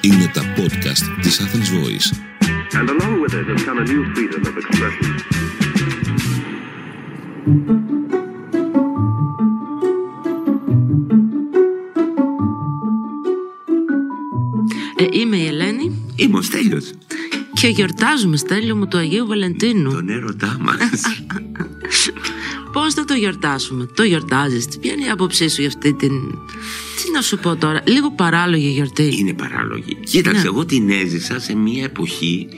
Είναι τα podcast της Athens Voice. And along with it has come a new freedom of expression. Ε, είμαι η Ελένη Είμαι ο Στέλιος, και γιορτάζουμε Στέλιο μου του Αγίου Βαλεντίνου. τον έρωτά μας. Πώς θα το γιορτάσουμε, το γιορτάζεις, ποια είναι η άποψή σου για αυτή την... Τι να σου πω τώρα, λίγο παράλογη γιορτή. Είναι παράλογη. Κοίταξε, Ναι. εγώ την έζησα σε μια εποχή.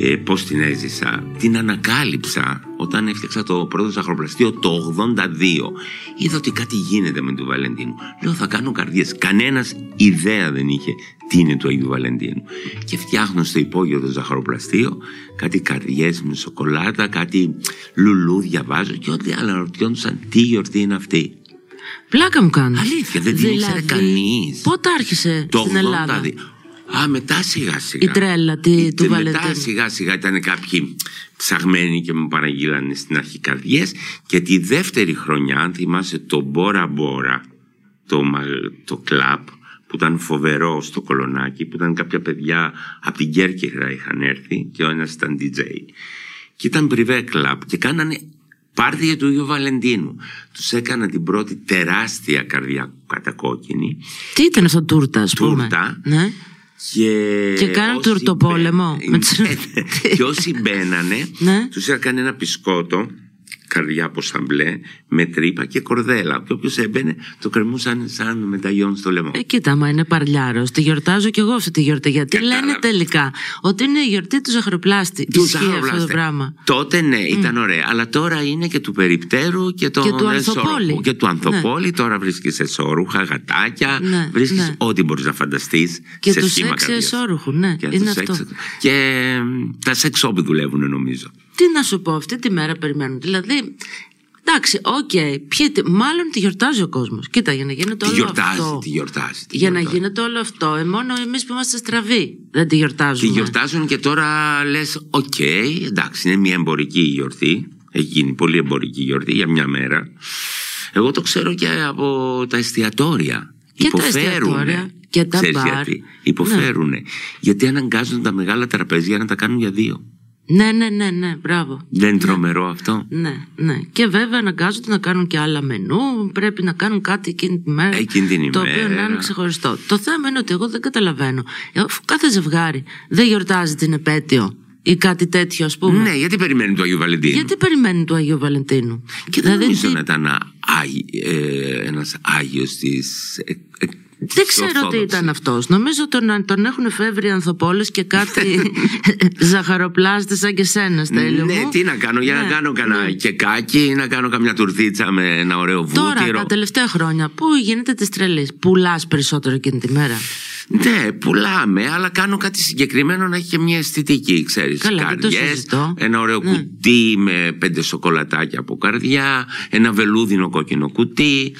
Ε, Πώς την έζησα, την ανακάλυψα όταν έφτιαξα το πρώτο ζαχαροπλαστείο το 82. Είδα ότι κάτι γίνεται με τον Βαλεντίνου. Λέω θα κάνω καρδιές. Κανένας ιδέα δεν είχε τι είναι του Αγίου Βαλεντίνου. Και φτιάχνω στο υπόγειο το ζαχαροπλαστείο κάτι καρδιές με σοκολάτα, κάτι λουλούδια βάζω και ό,τι αναρωτιόντουσαν τι γιορτή είναι αυτή; Πλάκα μου κάνεις. Αλήθεια, δεν την ήξερε κανείς. Πότε άρχισε Το στην Ελλάδα; 82. Α, μετά σιγά σιγά. η τρέλα τη, Ε, του Μετά Βαλεντίνου. σιγά σιγά ήταν κάποιοι ψαγμένοι και μου παραγγείλανε στην αρχή καρδιές και τη δεύτερη χρονιά, αν θυμάσαι το Μπόρα Μπόρα, το, μα- το κλαπ που ήταν φοβερό στο κολονάκι, που ήταν κάποια παιδιά από την Κέρκυρα είχαν έρθει και ο ένας ήταν DJ. Και ήταν πριβέ κλαπ και κάνανε πάρτι για του Ιου Βαλεντίνου. Τους έκανα την πρώτη τεράστια καρδιά κατακόκκινη Τι ήταν αυτό τούρτα, ας πούμε; Τούρτα. Ναι. Και, Και κάναν όσοι τουρτοπόλεμο μπαίνανε- με τους- Ναι, ναι. και όσοι μπαίνανε Ναι. τους έκανε ένα πισκότο καρδιά από σαμπλέ με τρύπα και κορδέλα και όποιος έμπαινε το κρεμούσαν σαν μεταγιόν στο λαιμό Ε, κοίτα, μα είναι παρλιάρος. Τη γιορτάζω κι εγώ αυτή τη γιορτή. Γιατί Κατάλαβα. λένε τελικά ότι είναι η γιορτή του ζαχαροπλάστη. Του Ισχύει αυτό το ζαχαροπλάστη. πράγμα. Τότε ναι, ήταν ωραία. Αλλά τώρα είναι και του περιπτέρου και, των Και του εσώρουχου. Ανθοπόλη. Και του Ανθοπόλη. Τώρα βρίσκεις εσώρουχα, γατάκια. Ναι, βρίσκεις ναι. ό,τι μπορείς να φανταστείς. Και σε τους σχήμα σεξ καρδιάς. εσώρουχου, ναι, Και είναι τους αυτό. σεξ- Και μ, τα σεξ shop δουλεύουν νομίζω. Τι να σου πω, αυτή τη μέρα περιμένουν. Δηλαδή, εντάξει, οκ, ποιοι τη- μάλλον τη γιορτάζει ο κόσμος. Κοίτα, για να γίνεται Τη όλο γιορτάζει, αυτό. τη γιορτάζει. τη Για να γιορτάζει. γίνεται όλο αυτό, ε, μόνο εμείς που είμαστε στραβοί δεν τη γιορτάζουμε. Τη γιορτάζουν και τώρα λες: Οκέι, εντάξει, είναι μια εμπορική γιορτή. Έχει γίνει πολύ εμπορική γιορτή για μια μέρα. Εγώ το ξέρω και από τα εστιατόρια. Και τα Υποφέρουνε. εστιατόρια και τα Ξέρεις μπαρ. Ναι. γιατί; Υποφέρουνε. Γιατί αναγκάζουν τα μεγάλα τραπέζια να τα κάνουν για δύο. Ναι, ναι, ναι, ναι, μπράβο. Δεν είναι τρομερό αυτό. Ναι, ναι. Και βέβαια αναγκάζονται να κάνουν και άλλα μενού. Πρέπει να κάνουν κάτι εκείνη τη μέρα. Εκείνη την Το οποίο ημέρα. να είναι ξεχωριστό. Το θέμα είναι ότι εγώ δεν καταλαβαίνω. Ε, Αφού κάθε ζευγάρι δεν γιορτάζει την επέτειο ή κάτι τέτοιο, ας πούμε. Ναι, γιατί περιμένει το Αγίου Βαλεντίνου; Γιατί περιμένει του Αγίου Βαλεντίνου; Και δεν νομίζω τι- να ήταν ε, ένας Άγιος της. Δεν ξέρω τι ήταν αυτός. Νομίζω τον, τον έχουν εφεύρει ανθοπόλε και κάτι ζαχαροπλάστε σαν και σένα, Στέλιο. Ναι, μου. τι να κάνω, για να Ναι, κάνω κανένα ναι. κεκάκι, να κάνω καμιά τουρτίτσα με ένα ωραίο Τώρα, βούτυρο. τα τελευταία χρόνια, πού γίνεται τη τρελή. Πουλάς περισσότερο εκείνη τη μέρα. Ναι, πουλάμε, αλλά κάνω κάτι συγκεκριμένο να έχει και μια αισθητική, ξέρεις. Καλά, δεν το Καρδιές, συζητώ. ένα ωραίο Ναι. κουτί με πέντε σοκολατάκια από καρδιά, ένα βελούδινο κόκκινο κουτί.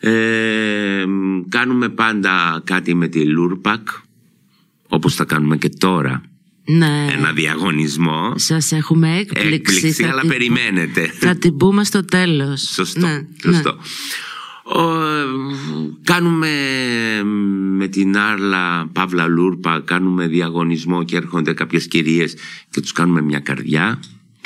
Ε, κάνουμε πάντα κάτι με τη Lurpak, όπως θα κάνουμε και τώρα. Ναι. Ένα διαγωνισμό. Σας έχουμε έκπληξη. Έκπληξη, θα αλλά την- περιμένετε. Θα την πούμε στο τέλος. Σωστό. Ναι, σωστό. Ο, ε, κάνουμε με την Άρλα Παύλα Λούρπα κάνουμε διαγωνισμό και έρχονται κάποιες κυρίες και τους κάνουμε μια καρδιά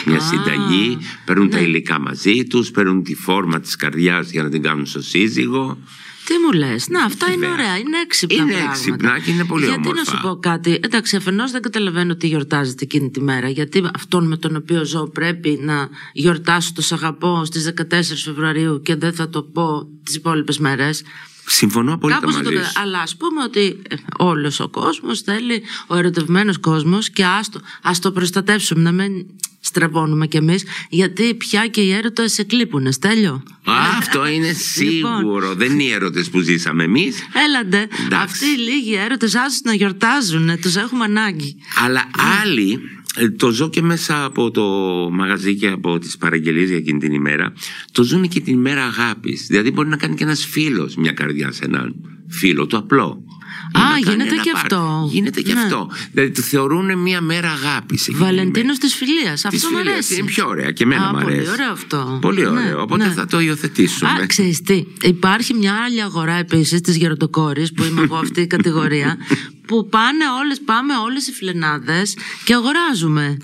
μια Α, συνταγή παίρνουν τα ναι. υλικά μαζί τους παίρνουν τη φόρμα της καρδιάς για να την κάνουν στο σύζυγο Τι μου λες, Να, αυτά είναι Βέβαια. ωραία. Είναι έξυπνα. Είναι πράγματα. έξυπνα και είναι πολύ γιατί όμορφα. να σου πω κάτι; Εντάξει, αφενός δεν καταλαβαίνω τι γιορτάζεται εκείνη τη μέρα. Γιατί αυτόν με τον οποίο ζω πρέπει να γιορτάσω το σ' αγαπώ στις 14 Φεβρουαρίου και δεν θα το πω τις υπόλοιπες μέρες. Συμφωνώ απόλυτα Κάπως να μαζί το σου. κατα- Αλλά ας πούμε ότι ε, όλος ο κόσμος θέλει, ο ερωτευμένος κόσμος και άστο, ας το προστατεύσουμε να μην στραβώνουμε κι εμείς γιατί πια και οι έρωτες εκλείπουνε, Στέλιο. Α, αυτό είναι Λοιπόν. σίγουρο. Δεν είναι οι έρωτες που ζήσαμε εμείς. Έλαντε, Εντάξει. αυτοί οι λίγοι έρωτες άσους να γιορτάζουν, τους έχουμε ανάγκη. Αλλά άλλοι, ε, το ζω και μέσα από το μαγαζί και από τις παραγγελίες για εκείνη την ημέρα, το ζουν και την ημέρα αγάπης. Δηλαδή μπορεί να κάνει και ένας φίλος μια καρδιά σε έναν φίλο, το απλό. Α, να κάνει γίνεται ένα και πάρτι. αυτό. Γίνεται και Ναι. αυτό. Δηλαδή το θεωρούν μια μέρα αγάπης. Βαλεντίνος της φιλίας. Της Αυτό μου φιλίας. αρέσει. Είναι πιο ωραία και εμένα Α, μου αρέσει. Πολύ ωραίο αυτό. Πολύ ωραίο. Ναι, Οπότε ναι. θα το υιοθετήσουμε. Α, ξέρεις τι, υπάρχει μια άλλη αγορά επίσης της γεροντοκόρης που είμαι εγώ αυτή η κατηγορία που πάνε όλες, πάμε όλες οι φιλενάδες και αγοράζουμε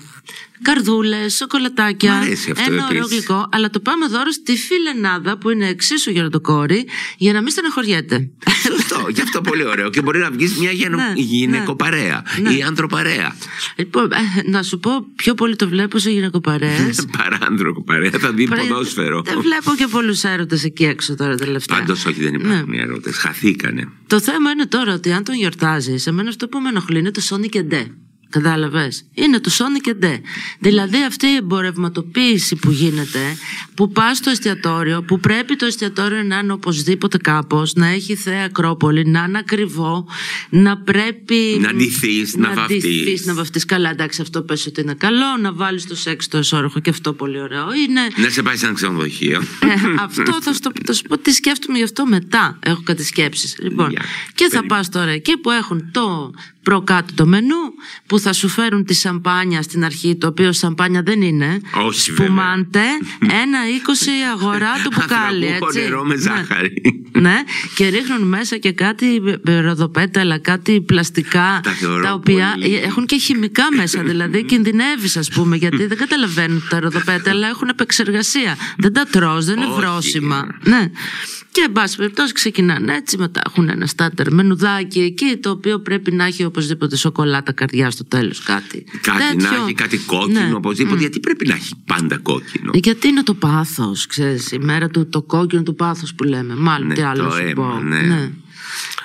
καρδούλες, σοκολατάκια, Μ' αρέσει αυτό ένα ωραίο επίσης. γλυκό, αλλά το πάμε δώρο στη φιλενάδα που είναι εξίσου γεροντοκόρη για να μην στεναχωριέται. Σωστό, γι' αυτό πολύ ωραίο. Και μπορεί να βγεις μια γενο... Ναι, γυναικοπαρέα ναι. ή ανθρωπαρέα. Λοιπόν, ε, να σου πω πιο πολύ το βλέπω σε γυναικοπαρέες. Παρά ανθρωπαρέα, θα δει Πριν- ποδόσφαιρο. Δεν βλέπω και πολλούς έρωτες εκεί έξω τώρα τελευταία. Πάντως όχι, δεν υπάρχουν οι ερώτε. Χαθήκανε. Το θέμα είναι τώρα ότι αν τον γιορτάζει, εμένα αυτό που με ενοχλεί είναι το Sonic and Day. Κατάλαβες; Είναι το Sonic and Day. Δηλαδή αυτή η εμπορευματοποίηση που γίνεται, που πας στο εστιατόριο, που πρέπει το εστιατόριο να είναι οπωσδήποτε κάπως, να έχει θέα Ακρόπολη, να είναι ακριβό, να πρέπει. Να ντυθείς, να βαφτείς. ντυθείς, Να βαφτείς καλά, εντάξει, αυτό πες ότι είναι καλό. Να βάλεις το σεξ το εσόρουχο και αυτό πολύ ωραίο είναι. Να σε πάει σε ένα ξενοδοχείο. Ε, αυτό θα, στο, θα σου πω τι σκέφτομαι γι' αυτό μετά. Έχω κάτι σκέψεις. Λοιπόν, Για, και θα περίμενε. πας τώρα εκεί που έχουν το προκάτω το μενού, που θα σου φέρουν τη σαμπάνια στην αρχή, το οποίο σαμπάνια δεν είναι. Όχι, βέβαια. Σπουμάντε, ένα είκοσι αγορά το μπουκάλι, Ανθρακούχο έτσι. νερό με Ναι. ζάχαρη. Ναι, και ρίχνουν μέσα και κάτι ε, ροδοπέταλα, κάτι πλαστικά, Τα θεωρώ οποία πολύ. ε, έχουν και χημικά μέσα. Δηλαδή κινδυνεύεις, ας πούμε, γιατί δεν καταλαβαίνουν ότι τα ροδοπέταλα έχουν επεξεργασία. Δεν τα τρως, δεν είναι Όχι. βρόσιμα. Ναι. Και εν πάση περιπτώσει ξεκινάνε έτσι, μετά έχουν ένα στάτερ μενουδάκι εκεί, το οποίο πρέπει να έχει οπωσδήποτε σοκολάτα καρδιά στο τέλος. Κάτι. Κάτι τέτοιο. να έχει, κάτι κόκκινο Ναι. οπωσδήποτε. Γιατί πρέπει να έχει πάντα κόκκινο. Γιατί είναι το πάθος, ξέρεις, η μέρα του το κόκκινο του πάθους που λέμε. Μάλλον Ναι, τι άλλο το σου αίμα, πω. ναι.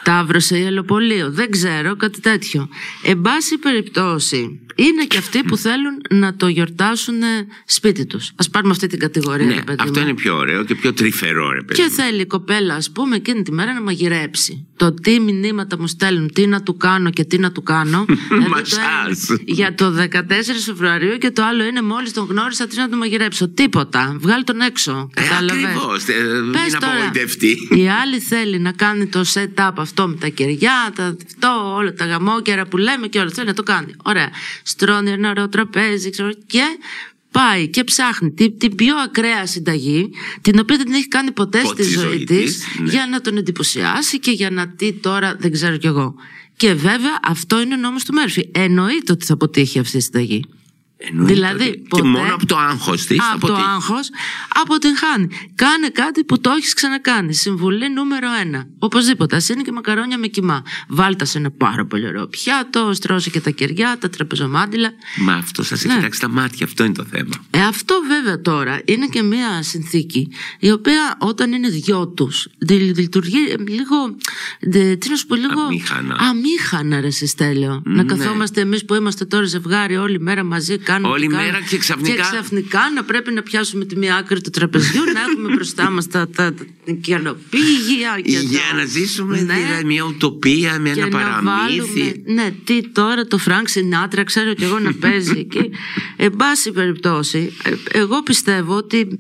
Ταύρωσε η ελοπολείο. Δεν ξέρω, κάτι τέτοιο. Εν πάση περιπτώσει, είναι και αυτοί που θέλουν να το γιορτάσουν ε, σπίτι τους. Α πάρουμε αυτή την κατηγορία. Ναι, ρε παιδί αυτό μου. είναι πιο ωραίο και πιο τρυφερό, ρε παιδί. Και μου. θέλει η κοπέλα, ας πούμε, εκείνη τη μέρα να μαγειρέψει. Το τι μηνύματα μου στέλνουν, τι να του κάνω και τι να του κάνω. Δηλαδή, το Μασάζ. ένα για το 14 Φεβρουαρίου και το άλλο είναι μόλις τον γνώρισα, τι να του μαγειρέψω. Τίποτα. Βγάλει τον έξω. Ε, Κατάλαβες; ακριβώς. Ε, Πες μην τώρα, απογοητευτεί. Η άλλη θέλει να κάνει το setup αυτό με τα κεριά, τα, αυτό, όλα τα γαμόκερα που λέμε και όλα. Θέλει να το κάνει. Ωραία. Στρώνει ένα ωραίο τραπέζι, ξέρω, και πάει και ψάχνει την, την πιο ακραία συνταγή, την οποία δεν την έχει κάνει ποτέ Ποτέ στη στη ζωή ζωή της, της, ναι. για να τον εντυπωσιάσει και για να τι τώρα δεν ξέρω κι εγώ. Και βέβαια αυτό είναι ο νόμος του Μέρφυ. Εννοείται ότι θα αποτύχει αυτή η συνταγή. Εννοείται δηλαδή, ότι- ποτέ- Και μόνο από το άγχος της. Από το άγχος αποτυγχάνει. Κάνε κάτι που το έχεις ξανακάνει. Συμβουλή νούμερο ένα. Οπωσδήποτε. Α είναι και μακαρόνια με κοιμά. Βάλτα σε ένα πάρα πολύ ωραίο πιάτο, στρώσε και τα κεριά, τα τραπεζομάντιλα. Μα αυτό σας έχει Ναι. κοιτάξει τα μάτια, αυτό είναι το θέμα. Ε, αυτό βέβαια τώρα είναι και μια συνθήκη η οποία όταν είναι δυο τους λειτουργεί ε, λίγο. δε- τι να σου πω, λίγο. Αμήχανα. Αμήχανα, ρε Συστέλιο. Να καθόμαστε εμείς που είμαστε τώρα ζευγάρι όλη μέρα μαζί, κάνουμε. Όλη τι κάνουμε. μέρα και ξαφνικά- Και ξαφνικά να πρέπει να πιάσουμε τη μία άκρη του τραπεζιού, να έχουμε μπροστά μας τα, τα, τα, την κιανοπήγια και Για τα- να ζήσουμε Ναι. δηλαδή, μια ουτοπία, με και ένα να παραμύθι. βάλουμε, ναι, τι τώρα το Φρανκ Σινάτρα, ξέρω κι εγώ να παίζει εκεί. Εν πάση περιπτώσει, ε, εγώ πιστεύω ότι ε,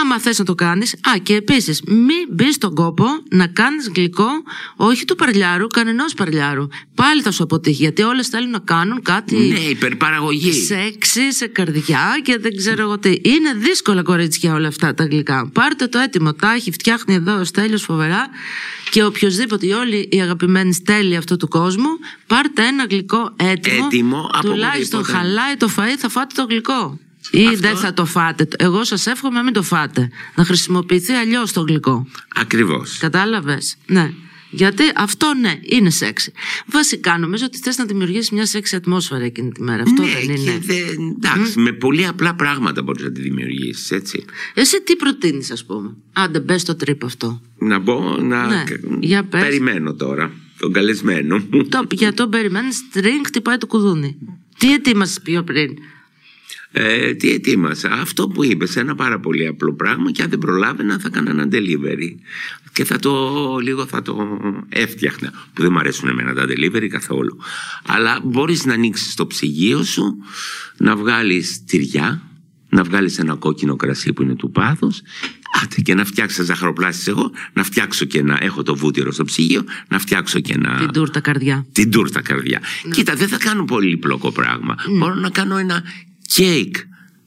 άμα θες να το κάνεις, α και επίσης μην μπει στον κόπο να κάνεις γλυκό όχι του Παρλιάρου, κανενός Παρλιάρου. Πάλι θα σου αποτύχει, γιατί όλες θέλουν να κάνουν κάτι Ναι, υπερπαραγωγή. σεξι, σε καρδιά και δεν ξέρω εγώ τι. Είναι δύσκολα κορίτσια όλα αυτά τα γλυκά. Πάρτε το έτοιμο. Τα έχει φτιάχνει εδώ ο Στέλιος φοβερά και οποιοδήποτε, οι όλοι οι αγαπημένοι στέλοι αυτού του κόσμου, πάρτε ένα γλυκό έτοιμο. Έτοιμο, από Τουλάχιστον οπουδήποτε. χαλάει το φαΐ, θα φάτε το γλυκό. Ή Αυτό- δεν θα το φάτε. Εγώ σας εύχομαι να μην το φάτε. Να χρησιμοποιηθεί αλλιώς το γλυκό. Ακριβώς. Κατάλαβες; Ναι. Γιατί αυτό ναι, είναι σεξι. Βασικά νομίζω ότι θες να δημιουργήσεις μια σεξι ατμόσφαιρα εκείνη τη μέρα. Αυτό ναι, δεν είναι. και δεν- εντάξει, με πολύ απλά πράγματα μπορείς να τη δημιουργήσεις, έτσι. Εσύ τι προτείνεις ας πούμε; Άντε μπες στο τρίπ αυτό. Να μπω να. Ναι, για πες. Περιμένω τώρα τον καλεσμένο μου. το, για το περιμένεις στρινγκ χτυπάει το κουδούνι. Τι ετοίμασες πιο πριν; Ε, τι ετοίμασα. Αυτό που είπες, ένα πάρα πολύ απλό πράγμα και αν δεν προλάβαινα θα έκανα ένα delivery. Και θα το λίγο θα το έφτιαχνα. Που δεν μου αρέσουν εμένα τα delivery καθόλου. Αλλά μπορείς να ανοίξεις το ψυγείο σου, να βγάλεις τυριά, να βγάλεις ένα κόκκινο κρασί που είναι του πάθους Άτε και να φτιάξω ζαχαροπλάσεις εγώ, να φτιάξω και ένα, έχω το βούτυρο στο ψυγείο, να φτιάξω και ένα... Την τούρτα καρδιά. Την τούρτα καρδιά. Ναι. Κοίτα, δεν θα κάνω πολύ πλοκό πράγμα. Μπορώ να κάνω ένα κέικ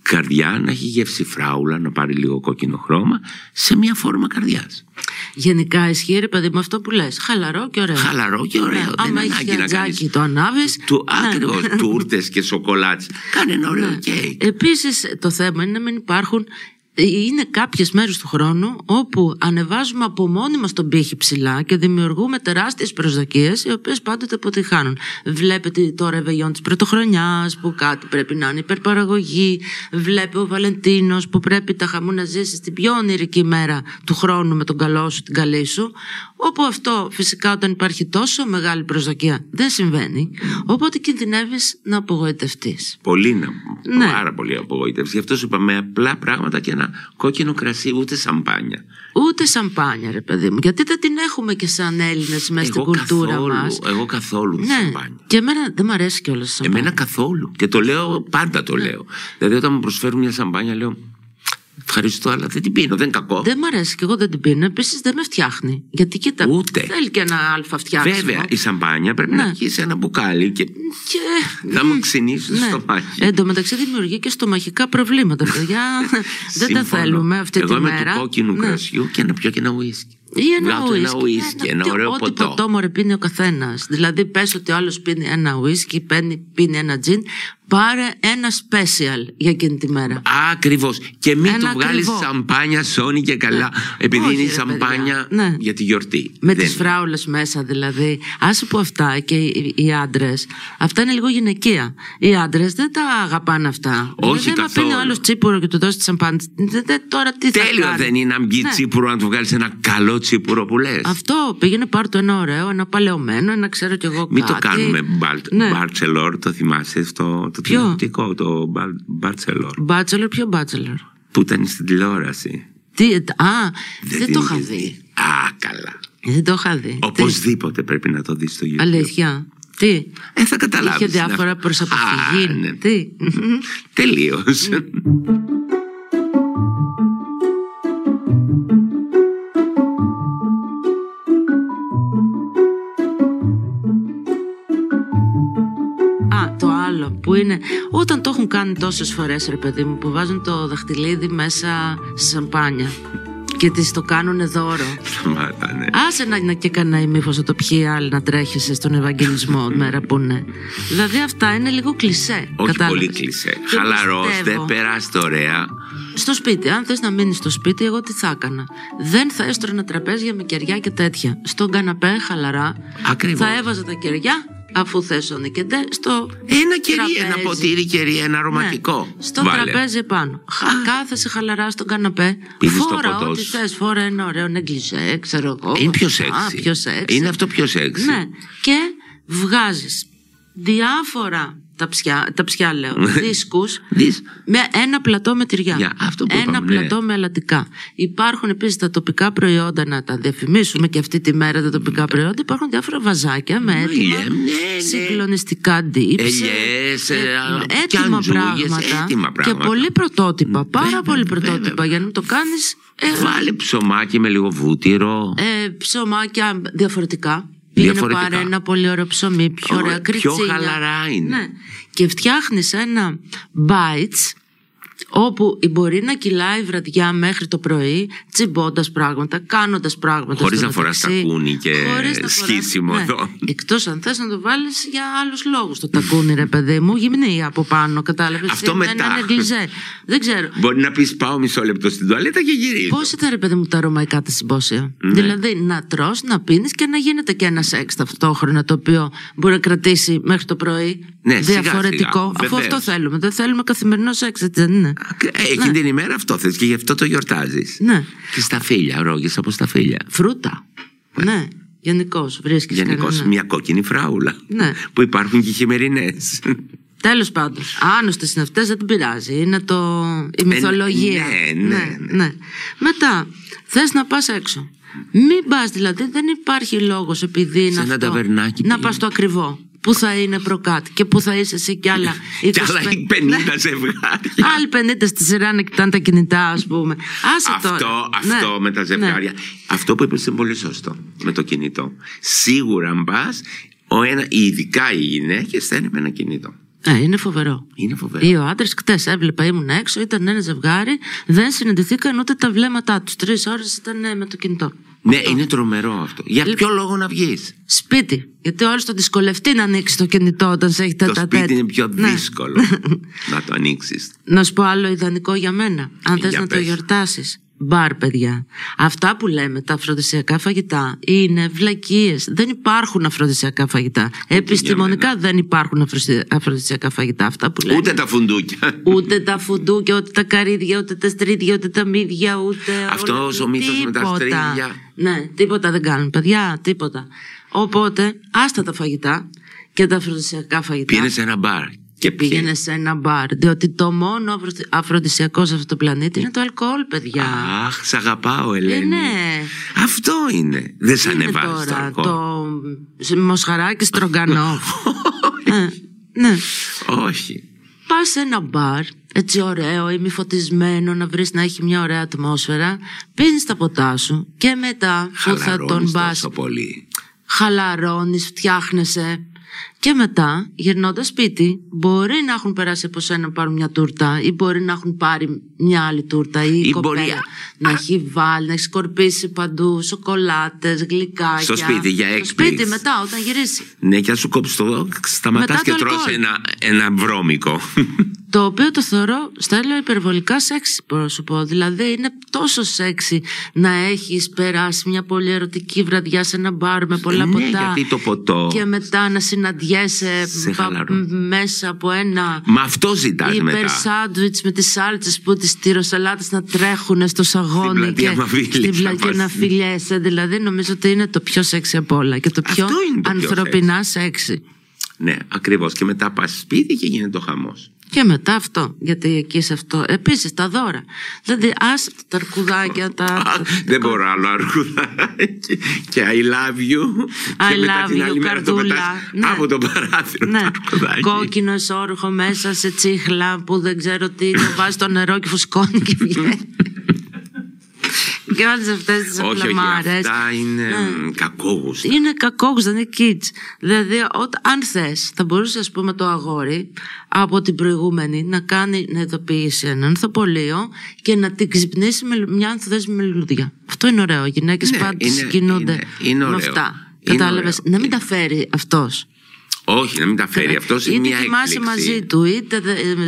καρδιά, να έχει γεύση φράουλα, να πάρει λίγο κόκκινο χρώμα, σε μια φόρμα καρδιάς. Γενικά ισχύει ρε παιδί με αυτό που λες. Χαλαρό και ωραίο. Χαλαρό και ωραίο. Ναι, δεν άμα ανάγκη έχει να τζάκι κάνεις το ανάβεις. του, ναι. Ακριβώς, τούρτες και σοκολάτες. Κάνε ένα ωραίο Ναι. κέικ. Επίσης το θέμα είναι να μην υπάρχουν είναι κάποιες μέρες του χρόνου όπου ανεβάζουμε από μόνοι μας τον πύχη ψηλά και δημιουργούμε τεράστιες προσδοκίες οι οποίες πάντοτε αποτυχάνουν. Βλέπετε το ρεβεγιόν της πρωτοχρονιάς που κάτι πρέπει να είναι υπερπαραγωγή. Βλέπει ο Βαλεντίνος που πρέπει τα χαμού να ζήσει την πιο ονειρική μέρα του χρόνου με τον καλό σου, την καλή σου. Όπου αυτό φυσικά όταν υπάρχει τόσο μεγάλη προσδοκία δεν συμβαίνει. Οπότε κινδυνεύεις να απογοητευτείς. Πολύ να Ναι. πάρα πολύ απογοήτευση. Γι' αυτό σου είπα με απλά πράγματα και ένα κόκκινο κρασί, ούτε σαμπάνια. Ούτε σαμπάνια, ρε παιδί μου. Γιατί δεν την έχουμε και σαν Έλληνες μέσα στην κουλτούρα καθόλου, μας. εγώ καθόλου τη Ναι, σαμπάνια. και εμένα δεν μου αρέσει κιόλας η σαμπάνια. Εμένα καθόλου. Και το λέω, πάντα το Ναι. λέω. Δηλαδή όταν μου προσφέρουν μια σαμπάνια λέω ευχαριστώ αλλά δεν την πίνω, δεν είναι κακό. Δεν μ' αρέσει και εγώ δεν την πίνω. Επίσης δεν με φτιάχνει. Γιατί κοίτα, Ούτε. θέλει και ένα αλφα φτιάξιμο. Βέβαια η σαμπάνια πρέπει Ναι. να βγει σε ένα μπουκάλι και Και... θα μου ξυνήσει Ναι. στο μάχη. Εν τω μεταξύ δημιουργεί και στομαχικά προβλήματα, παιδιά. δεν τα θέλουμε αυτή Εγώ τη είμαι μέρα. του κόκκινου Ναι. κρασιού και να πιω και ένα ουίσκι. Ή ένα Βγάζω ένα ουίσκι. ουίσκι, ένα τι- ωραίο ό,τι ποτό. ποτό μωρέ πίνει ο καθένας. Δηλαδή, πες ότι ο άλλος πίνει ένα ουίσκι, πίνει, πίνει ένα τζιν, πάρε ένα special για εκείνη τη μέρα. Ακριβώς. Και μην Ένα του βγάλεις ακριβό. σαμπάνια σώνη και καλά. Επειδή Όχι, είναι η ρε, σαμπάνια παιδιά. Ναι. για τη γιορτή. Με Δεν τις φράουλες μέσα δηλαδή. Άσε που αυτά και οι, οι άντρες, αυτά είναι λίγο γυναικεία. Οι άντρες δεν τα αγαπάνε αυτά. Όχι δηλαδή, άμα καθόλου. πίνει ο άλλος τσίπουρο και του δώσει τη σαμπάνια. δεν- δεν- Τώρα τι θα Τέλειο κάνει; δεν είναι να μπει Ναι. τσίπουρο να του βγάλεις ένα καλό τσίπουρο που λες. Αυτό πήγαινε πάρ' το ένα ωραίο, ένα παλαιωμένο, ένα ξέρω κι εγώ Μην το κάτι. κάνουμε μπαλ- Ναι. μπαρτσελόρ, το θυμάσαι στο το Ποιο; τηλεοπτικό, το μπαλ- μπαρτσελόρ. Μπάτσελορ, ποιο μπάτσελορ; Που ήταν στην τηλεόραση. Τι, α, δεν, την το είχα είχες δει. Α, καλά. Δεν το είχα δει. Οπωσδήποτε πρέπει να το δεις στο Τι, YouTube. αλήθεια. Τι; Ε, θα καταλάβεις. Είχε διάφορα προς αποφυγή. Α, ναι. Τι; Τελείως. Που είναι όταν το έχουν κάνει τόσες φορές ρε παιδί μου που βάζουν το δαχτυλίδι μέσα σε σαμπάνια και τις το κάνουν δώρο. Σταμάτα, ναι. Άσε να είναι και κανένα μήπως θα το πιει άλλη να τρέχεσαι στον Ευαγγελισμό μέρα που είναι. Δηλαδή αυτά είναι λίγο κλισέ. Όχι κατάλαβες. πολύ κλεισέ. Και Χαλαρώστε, πιστεύω, περάστε ωραία. Στο σπίτι, αν θες να μείνεις στο σπίτι, εγώ τι θα έκανα. Δεν θα έστρωνα τραπέζια με κεριά και τέτοια. Στον καναπέ, χαλαρά. Ακριβώς. Θα έβαζα τα κεριά, αφού θες ο νικεντέ, στο. Ένα κερί, ένα τραπέζι. ποτήρι κερί, ένα αρωματικό. Ναι, στο Βάλε. τραπέζι επάνω. Χα, κάθεσαι χαλαρά στον καναπέ. Πίνεις το Φόρα ποτός ό,τι σου. θες, Φόρα ένα ωραίο νεγκλιζέ, ξέρω εγώ. Είναι πιο Α, σεξι. πιο σεξι. Είναι αυτό πιο σεξι. Ναι. Και βγάζεις διάφορα τα ψιά, τα ψιά λέω, δίσκους Δεις. με ένα πλατό με τυριά. Για αυτό που ένα είπαμε, ναι. πλατό με αλατικά. Υπάρχουν επίσης τα τοπικά προϊόντα, να τα διαφημίσουμε και αυτή τη μέρα τα τοπικά προϊόντα. Υπάρχουν διάφορα βαζάκια με έτοιμα ναι, ναι. συγκλονιστικά dips. Ελιές, ε, ε, και έτοιμα αντζούγες, πράγματα. έτοιμα Και πράγματα. πολύ πρωτότυπα. Πάρα Βέβαια, πολύ βέβαια. πρωτότυπα. Για να μην το κάνεις. Ε, Βάλε ψωμάκι με λίγο βούτυρο. ε, ψωμάκια διαφορετικά. Πήγαινε Διαφορετικά. πάρε ένα πολύ ωραίο ψωμί, πιο Ωραία, ωραία πιο κριτσίνια. χαλαρά είναι. Ναι. Και φτιάχνεις ένα bites όπου μπορεί να κυλάει η βραδιά μέχρι το πρωί τσιμπώντας πράγματα, κάνοντας πράγματα Χωρίς στο να φοράς μεταξύ. τακούνι και Χωρίς να φοράς- σχίσιμο ναι. εδώ. Εκτός αν θες να το βάλεις για άλλους λόγους το τακούνι ρε παιδί μου, γυμνή από πάνω κατάλαβες Αυτό Είναι μετά. ένα νεγκλιζέ. Δεν ξέρω Μπορεί να πεις πάω μισό λεπτό στην τουαλέτα και γυρίζω. Πώς ήταν ρε παιδί μου τα ρωμαϊκά τα συμπόσια; Ναι. Δηλαδή να τρως, να πίνεις και να γίνεται και ένας σεξ ταυτόχρονα το οποίο μπορεί να κρατήσει μέχρι το πρωί. Ναι, σιγά, διαφορετικό. σιγά, Αφού βεβαίως. αυτό θέλουμε. Δεν θέλουμε καθημερινό σεξ, έτσι δεν είναι. Ε, Εκείνη την ημέρα αυτό θες και γι' αυτό το γιορτάζεις. Ναι. Και στα φίλια, ρόγες από στα φίλια. Φρούτα. Ναι. Γενικώς βρίσκεις. Γενικώς μια κόκκινη φράουλα. Ναι. Που υπάρχουν και χειμερινές. Τέλος πάντων. Άνοστες είναι αυτές, δεν την πειράζει. Είναι το... η μυθολογία. ναι, ναι, ναι. Μετά, θες να πας έξω. Μην πας, δηλαδή δεν υπάρχει λόγος επειδή είναι Σε ένα αυτό. ταβερνάκι να πήγαινε. πας στο ακριβό. Που θα είναι προκάτ και που θα είσαι εσύ κι άλλα 25. Κι άλλα 50 Ναι. ζευγάρια. Άλλοι 50 στη σειρά να κοιτάνε τα κινητά, ας πούμε. Άσε Αυτό, τώρα. αυτό Ναι, με τα ναι. ζευγάρια. Αυτό που είπες είναι πολύ σωστό με το κινητό. Σίγουρα αν πας, ο ένα, ειδικά οι γυναίκες θα είναι με ένα κινητό. Ε, είναι φοβερό. Είναι φοβερό. Ή ο άντρε, χτες έβλεπα, ήμουν έξω, ήταν ένα ζευγάρι, δεν συναντηθήκαν ούτε τα βλέμματά τους. Τρεις ώρες ήταν ε, με το κινητό. Ναι, είναι τρομερό αυτό. Για Λοιπόν- ποιο λόγο να βγεις; Σπίτι. Γιατί ο άλλος θα δυσκολευτεί να ανοίξει το κινητό όταν σε έχει Το τέτα σπίτι τέτα. είναι πιο Ναι. δύσκολο να το ανοίξεις. Να σου πω άλλο ιδανικό για μένα. Αν θες Για να το πες. γιορτάσεις. Μπαρ, παιδιά. Αυτά που λέμε, τα αφροδισιακά φαγητά, είναι βλακίες. Δεν υπάρχουν αφροδισιακά φαγητά. Επιστημονικά δεν υπάρχουν αφροδισια- αφροδισιακά φαγητά. Αυτά που λέμε. Ούτε τα φουντούκια. Ούτε τα φουντούκια, ούτε τα καρύδια, ούτε τα στρίδια, ούτε τα μύδια, ούτε. Αυτός όλα- ο μύθος με τα τίποτα. στρίδια. Ναι, τίποτα δεν κάνουν, παιδιά, τίποτα. Οπότε, άστα τα φαγητά και τα αφροδισιακά φαγητά. Πήρες σε ένα μπαρ. Και Πήγαινε πήγαινε. σε ένα μπαρ. Διότι το μόνο αφρο- αφροδισιακό σε αυτό το πλανήτη είναι το αλκοόλ, παιδιά. Αχ, σ' αγαπάω, Ελένη. Ε, ναι. Αυτό είναι. Δεν σ' Τι είναι ανεβάζει το τώρα, αλκοόλ. το σ- μοσχαράκι στρογκανόφ. ε, ναι. Όχι. Πας σε ένα μπαρ, έτσι ωραίο, ημιφωτισμένο, να βρεις να έχει μια ωραία ατμόσφαιρα. Πίνεις τα ποτά σου και μετά που θα τον Χαλαρώνεις πα, τόσο πολύ. χαλαρώνεις, φτιάχνεσαι. Και μετά, γυρνώντας σπίτι, μπορεί να έχουν περάσει από σένα να πάρουν μια τούρτα, ή μπορεί να έχουν πάρει μια άλλη τούρτα, ή, η Ή κοπέλα μπορεί- να έχει βάλει, να έχει σκορπίσει παντού σοκολάτες, γλυκάκια. Στο σπίτι, για Στο έκπληξη. σπίτι μετά, όταν γυρίσει. Ναι, και αν σου κόψεις το σταματάς Μετά και το τρως αλκοόλ. ένα, ένα βρώμικο. Το οποίο το θεωρώ, Στέλλο, υπερβολικά σεξι, μπορώ να σου πω. Δηλαδή, είναι τόσο σεξι να έχεις περάσει μια πολύ ερωτική βραδιά σε ένα μπαρ με πολλά Ναι, ποτά. γιατί το ποτό- Και μετά να συναντιέσαι Σε πα- χαλαρώνει. μέσα από ένα. Μα αυτό ζητάς Υπερ μετά. σάντουιτς με τις σάλτσες που τις τυροσαλάτες να τρέχουν στο σαγόνι πλατεία και Μαβίλης στην να πλατεία πας. να φιλιέσαι. Δηλαδή νομίζω ότι είναι το πιο σεξι από όλα και το πιο Αυτό είναι το πιο ανθρωπινά σεξι. Ναι, ακριβώς. Και μετά πας σπίτι και γίνεται ο χαμός. Και μετά αυτό, γιατί εκεί σε αυτό. Επίσης τα δώρα. Δηλαδή, άσε τα αρκουδάκια, τα. Δεν μπορώ άλλο αρκουδάκι. Και I love you. I και μετά love την you, άλλη μέρα το καρδούλα. πετάς Ναι. από το παράθυρο. Ναι, το αρκουδάκι. κόκκινο εσόρουχο μέσα σε τσίχλα που δεν ξέρω τι, το βάζεις στο νερό και φουσκώνει και βγαίνει. Και όλε αυτές τις Όχι, όχι, φλαμάρε. αυτά είναι Ναι. μ, κακόγουστα. Είναι κακόγουστα, είναι kids. Δηλαδή, όταν, αν θες, θα μπορούσες, ας πούμε, το αγόρι από την προηγούμενη να κάνει να ειδοποιήσει έναν ανθοπολείο και να την ξυπνήσει με μια ανθοδέσμη με λουλούδια. Αυτό είναι ωραίο. Οι γυναίκες Ναι, πάντα είναι- συγκινούνται είναι- είναι με ωραίο. αυτά. Είναι Κατάλαβες; ωραίο. Να μην τα φέρει αυτός. Όχι, να μην τα φέρει. Αυτός είναι είτε μια κοιμάσαι έκπληξη. μαζί του, είτε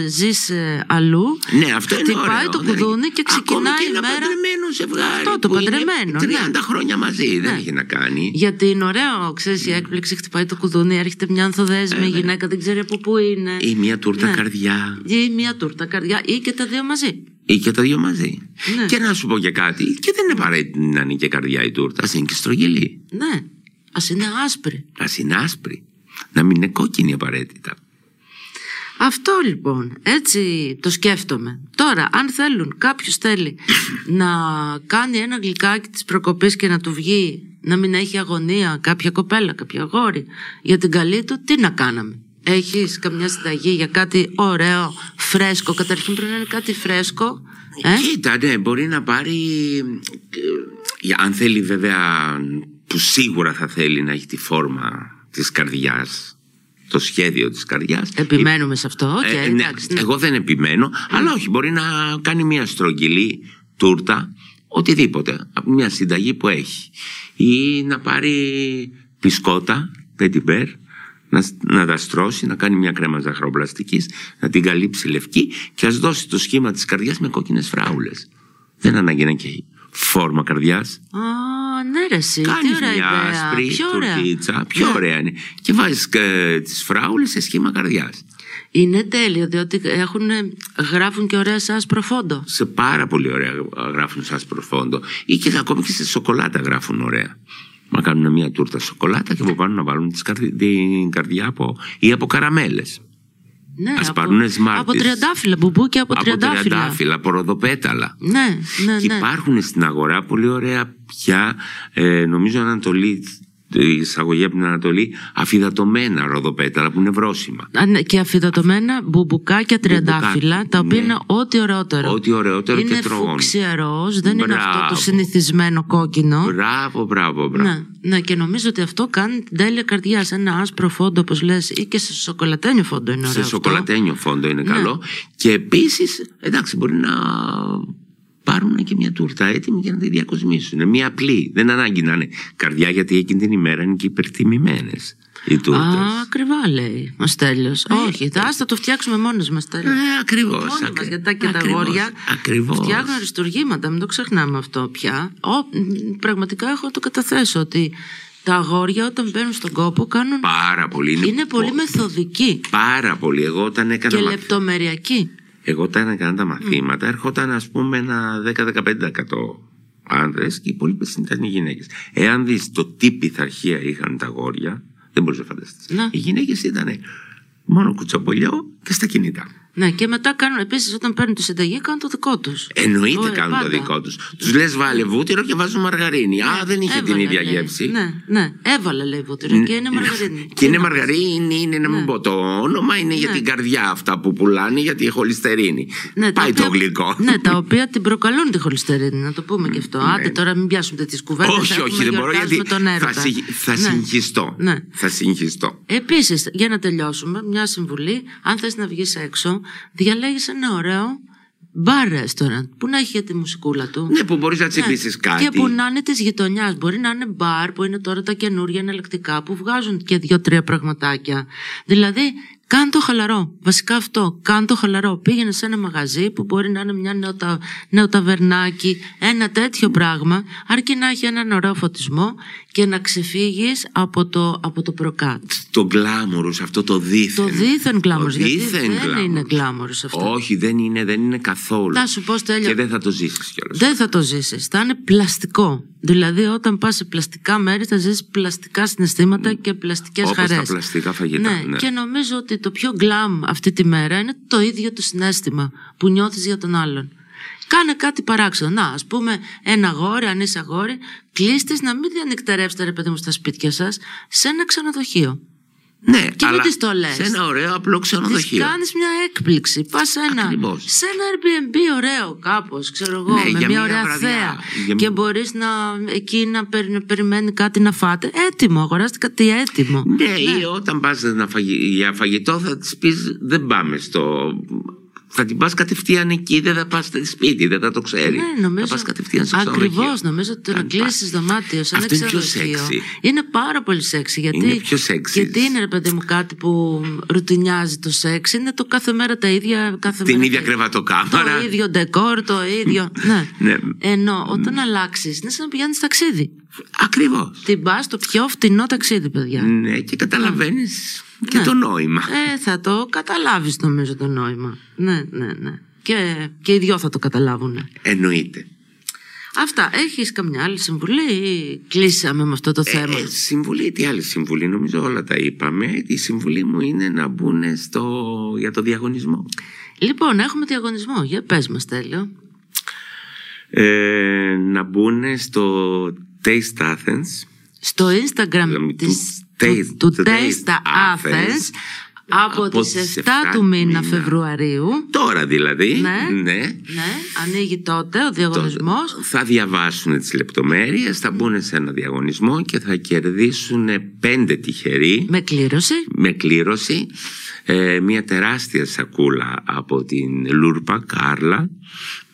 ζεις αλλού. Ναι, αυτό είναι Χτυπάει ωραίο. το Δεν- κουδούνι και Ακόμη ξεκινάει και η ένα μέρα. παντρεμένο ζευγάρι. Αυτό το που είναι παντρεμένο, 30 ναι. χρόνια μαζί. Δεν Ναι. έχει να κάνει. Γιατί είναι ωραίο, ξέρεις, η έκπληξη χτυπάει το κουδούνι, έρχεται μια ανθοδέσμη, η γυναίκα δεν ξέρει από πού είναι. Ε, Ή μια τούρτα Ναι. καρδιά. Ή μια τούρτα καρδιά, ή και τα δύο μαζί. Ή και τα δύο μαζί. Ναι. Και να σου πω και κάτι. Και δεν είναι απαραίτητο να είναι και καρδιά η τούρτα. Α είναι και στρογγυλή. Ναι, ας είναι άσπρη. Α είναι άσπρη. Να μην είναι κόκκινη απαραίτητα. Αυτό λοιπόν, έτσι το σκέφτομαι. Τώρα, αν θέλουν, κάποιος θέλει να κάνει ένα γλυκάκι της προκοπής και να του βγει, να μην έχει αγωνία κάποια κοπέλα, κάποια αγόρι, για την καλή του, τι να κάναμε; Έχεις καμιά συνταγή για κάτι ωραίο, φρέσκο; Καταρχήν πρέπει να είναι κάτι φρέσκο. Ε; Κοίτα, ναι, μπορεί να πάρει. ε, Αν θέλει βέβαια, που σίγουρα θα θέλει να έχει τη φόρμα της καρδιάς, το σχέδιο της καρδιάς. Επιμένουμε σε αυτό. Οκέι, Ε, ναι, εντάξει, ναι. Εγώ δεν επιμένω, αλλά όχι, μπορεί να κάνει μια στρογγυλή τούρτα, οτιδήποτε, από μια συνταγή που έχει. Ή να πάρει μπισκότα, πτι-μπερ, να, να τα στρώσει, να κάνει μια κρέμα ζαχαροπλαστικής, να την καλύψει λευκή και ας δώσει το σχήμα της καρδιάς με κόκκινες φράουλες. Δεν ανάγκη να έχει φόρμα καρδιάς. Α, ναι, ρε, εσύ. Τι Κάνεις ωραία μια ιδέα. άσπρη Πιο ωραία. τουρτίτσα, πιο Ναι. ωραία είναι. Και βάζεις ε, τις φράουλες σε σχήμα καρδιάς. Είναι τέλειο, διότι έχουν, γράφουν και ωραία σε άσπρο φόντο. σε πάρα πολύ ωραία γράφουν σαν προφόντο ή και ακόμη και σε σοκολάτα γράφουν ωραία. Να κάνουν μια τούρτα σοκολάτα και από πάνω να βάλουν τις καρδι- την καρδιά από, ή από καραμέλες. Ναι, Ας από, πάρουνες Smarties. από τριαντάφυλλα, μπουμπούκια από, από τριαντάφυλλα. τριαντάφυλλα, από ροδοπέταλα. Ναι, ναι, Και ναι. υπάρχουν στην αγορά πολύ ωραία πια, ε, νομίζω Ανατολή εισαγωγή από την Ανατολή, αφιδατωμένα ροδοπέταλα που είναι βρόσιμα. Α, ναι, Και αφιδατωμένα μπουμπουκάκια τριαντάφυλλα, τα οποία ναι. είναι ό,τι ωραιότερο. Ό,τι ωραιότερο είναι και τρογών. φούξια ροζ, δεν είναι αυτό Μπράβο. το συνηθισμένο κόκκινο. Μπράβο, μπράβο, μπράβο. Ναι, ναι, και νομίζω ότι αυτό κάνει την τέλεια καρδιά σε ένα άσπρο φόντο, όπως λες, ή και σε σοκολατένιο φόντο είναι ωραίο. Σε αυτό. σοκολατένιο φόντο είναι Ναι. καλό. Και επίσης, εντάξει, μπορεί να πάρουν και μια τούρτα έτοιμη για να τη διακοσμήσουν. Είναι μια απλή. Δεν ανάγκη να είναι καρδιά, γιατί εκείνη την ημέρα είναι και υπερτιμημένες οι τούρτες. Α, ακριβά λέει ο Στέλιος. Όχι, θα ας θα το φτιάξουμε μόνοι μας. Ε, ακριβώς. Μόνοι μας, γιατί τα και τα αγόρια Ακριβώς. φτιάχνουν αριστουργήματα, μην το ξεχνάμε αυτό πια. Ο, μ, πραγματικά έχω να το καταθέσω ότι τα αγόρια όταν μπαίνουν στον κόπο κάνουν. Πάρα πολύ. είναι πολύ μεθοδικοί Πάρα πολύ. Εγώ όταν έκανα, και μαθ- λεπτομεριακοί. Εγώ όταν έκανα τα μαθήματα, έρχονταν ας πούμε ένα 10-15% άντρες και οι υπόλοιπες ήταν οι γυναίκες. Εάν δεις το τι πειθαρχία είχαν τα αγόρια, δεν μπορείς να φανταστείς. Να. Οι γυναίκες ήταν μόνο κουτσομπολιό και στα κινητά. Ναι, και μετά κάνουν επίσης όταν παίρνουν τη συνταγή κάνουν το δικό τους. Εννοείται κάνουν το δικό τους. Τους λες βάλε βούτυρο και βάζουν μαργαρίνη. Α, δεν είχε την Έβαλε, ίδια λέει. γεύση. Ναι, ναι, έβαλε λέει βούτυρο και είναι μαργαρίνη. Και είναι Τι να μαργαρίνη, είναι να μην πω το όνομα, είναι για την καρδιά αυτά που πουλάνε, γιατί η χολυστερίνη. Ναι, τα Πάει οποία- το γλυκό. Ναι, τα οποία την προκαλούν τη χολυστερίνη, να το πούμε και αυτό. Άντε τώρα μην πιάσουμε τέτοιες κουβέντες. Ναι. όχι, όχι, δεν μπορώ γιατί τον έρωτα. θα, συγχ- θα Ναι. συγχυστώ. Ναι. Θα συγχυστώ. Επίσης, για να τελειώσουμε, μια συμβουλή, αν θες να βγεις έξω, διαλέγεις ένα ωραίο μπαρ restaurant που να έχει και τη μουσικούλα του. Ναι, που μπορείς να Ναι. τσιμπήσεις κάτι. Και που να είναι της γειτονιάς. Μπορεί να είναι μπαρ που είναι τώρα τα καινούργια εναλλακτικά που βγάζουν και δύο-τρία πραγματάκια. Δηλαδή, κάν το χαλαρό. Βασικά αυτό. Κάν το χαλαρό. Πήγαινε σε ένα μαγαζί που μπορεί να είναι μια νεοτα... νεοταβερνάκι, ένα τέτοιο πράγμα, αρκεί να έχει έναν ωραίο φωτισμό και να ξεφύγεις από το, από το προκάτ. Το γκλάμουρους, αυτό το δίθεν. Το δίθεν glamour, Το γιατί δίθεν δεν glamour. είναι glamour αυτό. Όχι, δεν είναι, δεν είναι καθόλου. Θα σου πω, Στέλιο, Και δεν θα το ζήσεις κιόλας. Δεν θα το ζήσεις. Θα είναι πλαστικό. Δηλαδή, όταν πας σε πλαστικά μέρη, θα ζήσεις πλαστικά συναισθήματα και πλαστικές Όπως χαρές. τα πλαστικά φαγητά, ναι. Και νομίζω ότι το πιο γκλαμ αυτή τη μέρα είναι το ίδιο το συνέστημα που νιώθεις για τον άλλον. Κάνε κάτι παράξενο. Να, ας πούμε, ένα αγόρι, αν είσαι αγόρι, κλείστε να μην διανυκτερεύσετε, ρε παιδί μου, στα σπίτια σας, σε ένα ξενοδοχείο. Ναι, Και μην αλλά της το λες. σε ένα ωραίο απλό Τη ξενοδοχείο. κάνεις μια έκπληξη. Πας σε ένα, Ακριβώς. σε ένα Airbnb ωραίο, κάπως, ξέρω εγώ, Ναι, με για μια μια ωραία βραδιά. θέα. Για Και μια- μπορείς να εκεί να περι- περιμένει κάτι να φάτε. Έτοιμο, αγοράστε κάτι έτοιμο. Ναι, ή όταν πας να φαγη- για φαγητό θα της πεις δεν πάμε στο... Θα την πας κατευθείαν εκεί, δεν θα πας στο σπίτι, δεν θα το ξέρει. Ναι, νομίζω. Θα πας κατευθείαν στο Ακριβώς, ξενοδοχείο. νομίζω ότι το να Αν κλείσεις πας. δωμάτιο σε ένα Αυτό είναι πιο ξενοδοχείο sexy. είναι πάρα πολύ σεξι. Γιατί, Είναι πιο sexy. Γιατί είναι, ρε παιδί μου, κάτι που ρουτινιάζει το σεξ. Είναι το κάθε μέρα τα ίδια. Κάθε Την μέρα ίδια τα- κρεβατοκάμαρα. Το ίδιο ντεκόρ, το ίδιο. ναι. Ναι. Ενώ όταν αλλάξεις, είναι σαν να πηγαίνεις ταξίδι. Ακριβώς. Την πας στο πιο φτηνό ταξίδι, παιδιά. Ναι, και καταλαβαίνεις και Ναι. το νόημα. Ε, θα το καταλάβεις, νομίζω, το νόημα. Ναι, ναι, ναι. Και, και οι δυο θα το καταλάβουν. Εννοείται. Αυτά. Έχεις καμιά άλλη συμβουλή ή κλείσαμε με αυτό το θέμα; Ε, συμβουλή, τι άλλη συμβουλή, νομίζω όλα τα είπαμε. Η συμβουλή μου είναι να μπουν στο, για το διαγωνισμό. Λοιπόν, έχουμε διαγωνισμό. Για πες μας, Τέλειο. Ε, να μπουν στο Taste Athens. Στο Instagram Δηλαδή, της, του του, Taste- του του Taste Taste Athens Athens, από, από τις τις 7 7 του μήνα μήνα. Φεβρουαρίου. Τώρα δηλαδή. Ναι. ναι. Ναι, ανοίγει τότε ο διαγωνισμός. Θα διαβάσουν τις λεπτομέρειες, θα μπουν σε ένα διαγωνισμό και θα κερδίσουν πέντε τυχεροί Με κλήρωση. με κλήρωση ε, μια τεράστια σακούλα από την Λούρπα Κάρλα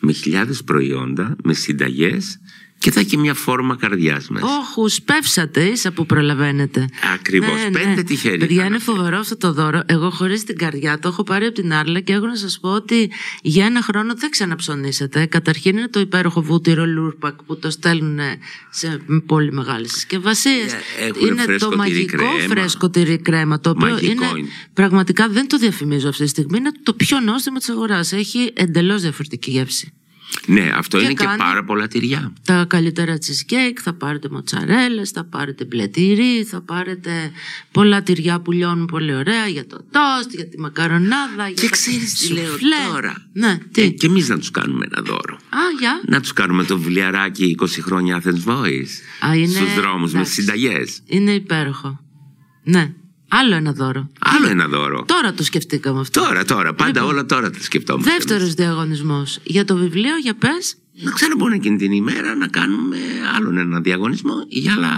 με χιλιάδες προϊόντα, με συνταγές και θα έχει μια φόρμα καρδιάς μέσα. Όχους, σπεύσατε, ίσα που προλαβαίνετε. Ακριβώς, πέντε τυχεροί Παιδιά, ήταν είναι αυτοί. φοβερό αυτό το δώρο. Εγώ χωρίς την καρδιά το έχω πάρει από την Arla και έχω να σας πω ότι για ένα χρόνο δεν ξαναψωνίσετε. Καταρχήν είναι το υπέροχο βούτυρο Lurpak που το στέλνουν σε πολύ μεγάλες συσκευασίες. Ε, έχουνε Είναι φρέσκο το τυρί μαγικό κρέμα. φρέσκο τυρί κρέμα. Το οποίο Μαγικό είναι, είναι. πραγματικά δεν το διαφημίζω αυτή τη στιγμή. Είναι το πιο νόστιμο της αγοράς. Έχει εντελώς διαφορετική γεύση. Ναι, αυτό Και είναι και κάνει- πάρα πολλά τυριά. τα καλύτερα cheesecake, θα πάρετε μοτσαρέλες, θα πάρετε μπλε τυρί, θα πάρετε πολλά τυριά που λιώνουν πολύ ωραία για το τόστ, για τη μακαρονάδα, για Και τα ξέρεις τι λέω σουφλέ. τώρα. Ναι, τι; Ε, και εμείς να τους κάνουμε ένα δώρο. Α, για. Να τους κάνουμε το βιβλιαράκι 20 χρόνια Athens Voice. Α, είναι- Στους δρόμους με εντάξει. συνταγές. Είναι υπέροχο. Ναι, άλλο ένα δώρο. Άλλο ένα δώρο. Τώρα το σκεφτήκαμε αυτό. Τώρα, τώρα. Πάντα Λοιπόν, όλα τώρα τα σκεφτόμαστε. Δεύτερος εμείς. διαγωνισμός. Για το βιβλίο, για πες. Να ξέρω μπορεί εκείνη την ημέρα να κάνουμε άλλον ένα διαγωνισμό για άλλα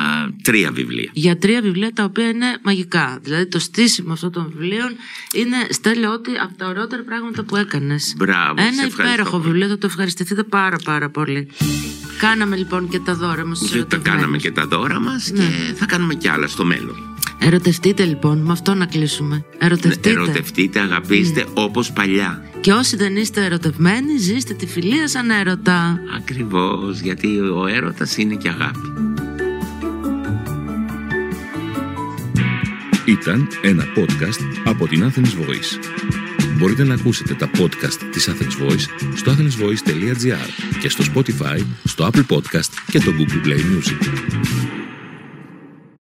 τρία βιβλία. για τρία βιβλία τα οποία είναι μαγικά. Δηλαδή το στήσιμο αυτών των βιβλίων είναι στέλνω ότι από τα ωραιότερα πράγματα που έκανες. Μπράβο, σε Ένα ευχαριστώ υπέροχο πολύ. βιβλίο, θα το ευχαριστηθείτε πάρα πάρα πολύ. Κάναμε λοιπόν και τα δώρα μας στους Και τα ερωτευμένους. κάναμε και τα δώρα μας Ναι. και θα κάνουμε κι άλλα στο μέλλον. Ερωτευτείτε λοιπόν, με αυτό να κλείσουμε. Ερωτευτείτε. Ερωτευτείτε, αγαπήστε όπως παλιά. Και όσοι δεν είστε ερωτευμένοι, ζήστε τη φιλία σαν έρωτα. Ακριβώς, γιατί ο έρωτας είναι και αγάπη. Ήταν ένα podcast από την Athens Voice. Μπορείτε να ακούσετε τα podcast της Athens Voice στο athensvoice.gr και στο Spotify, στο Apple Podcast και το Google Play Music.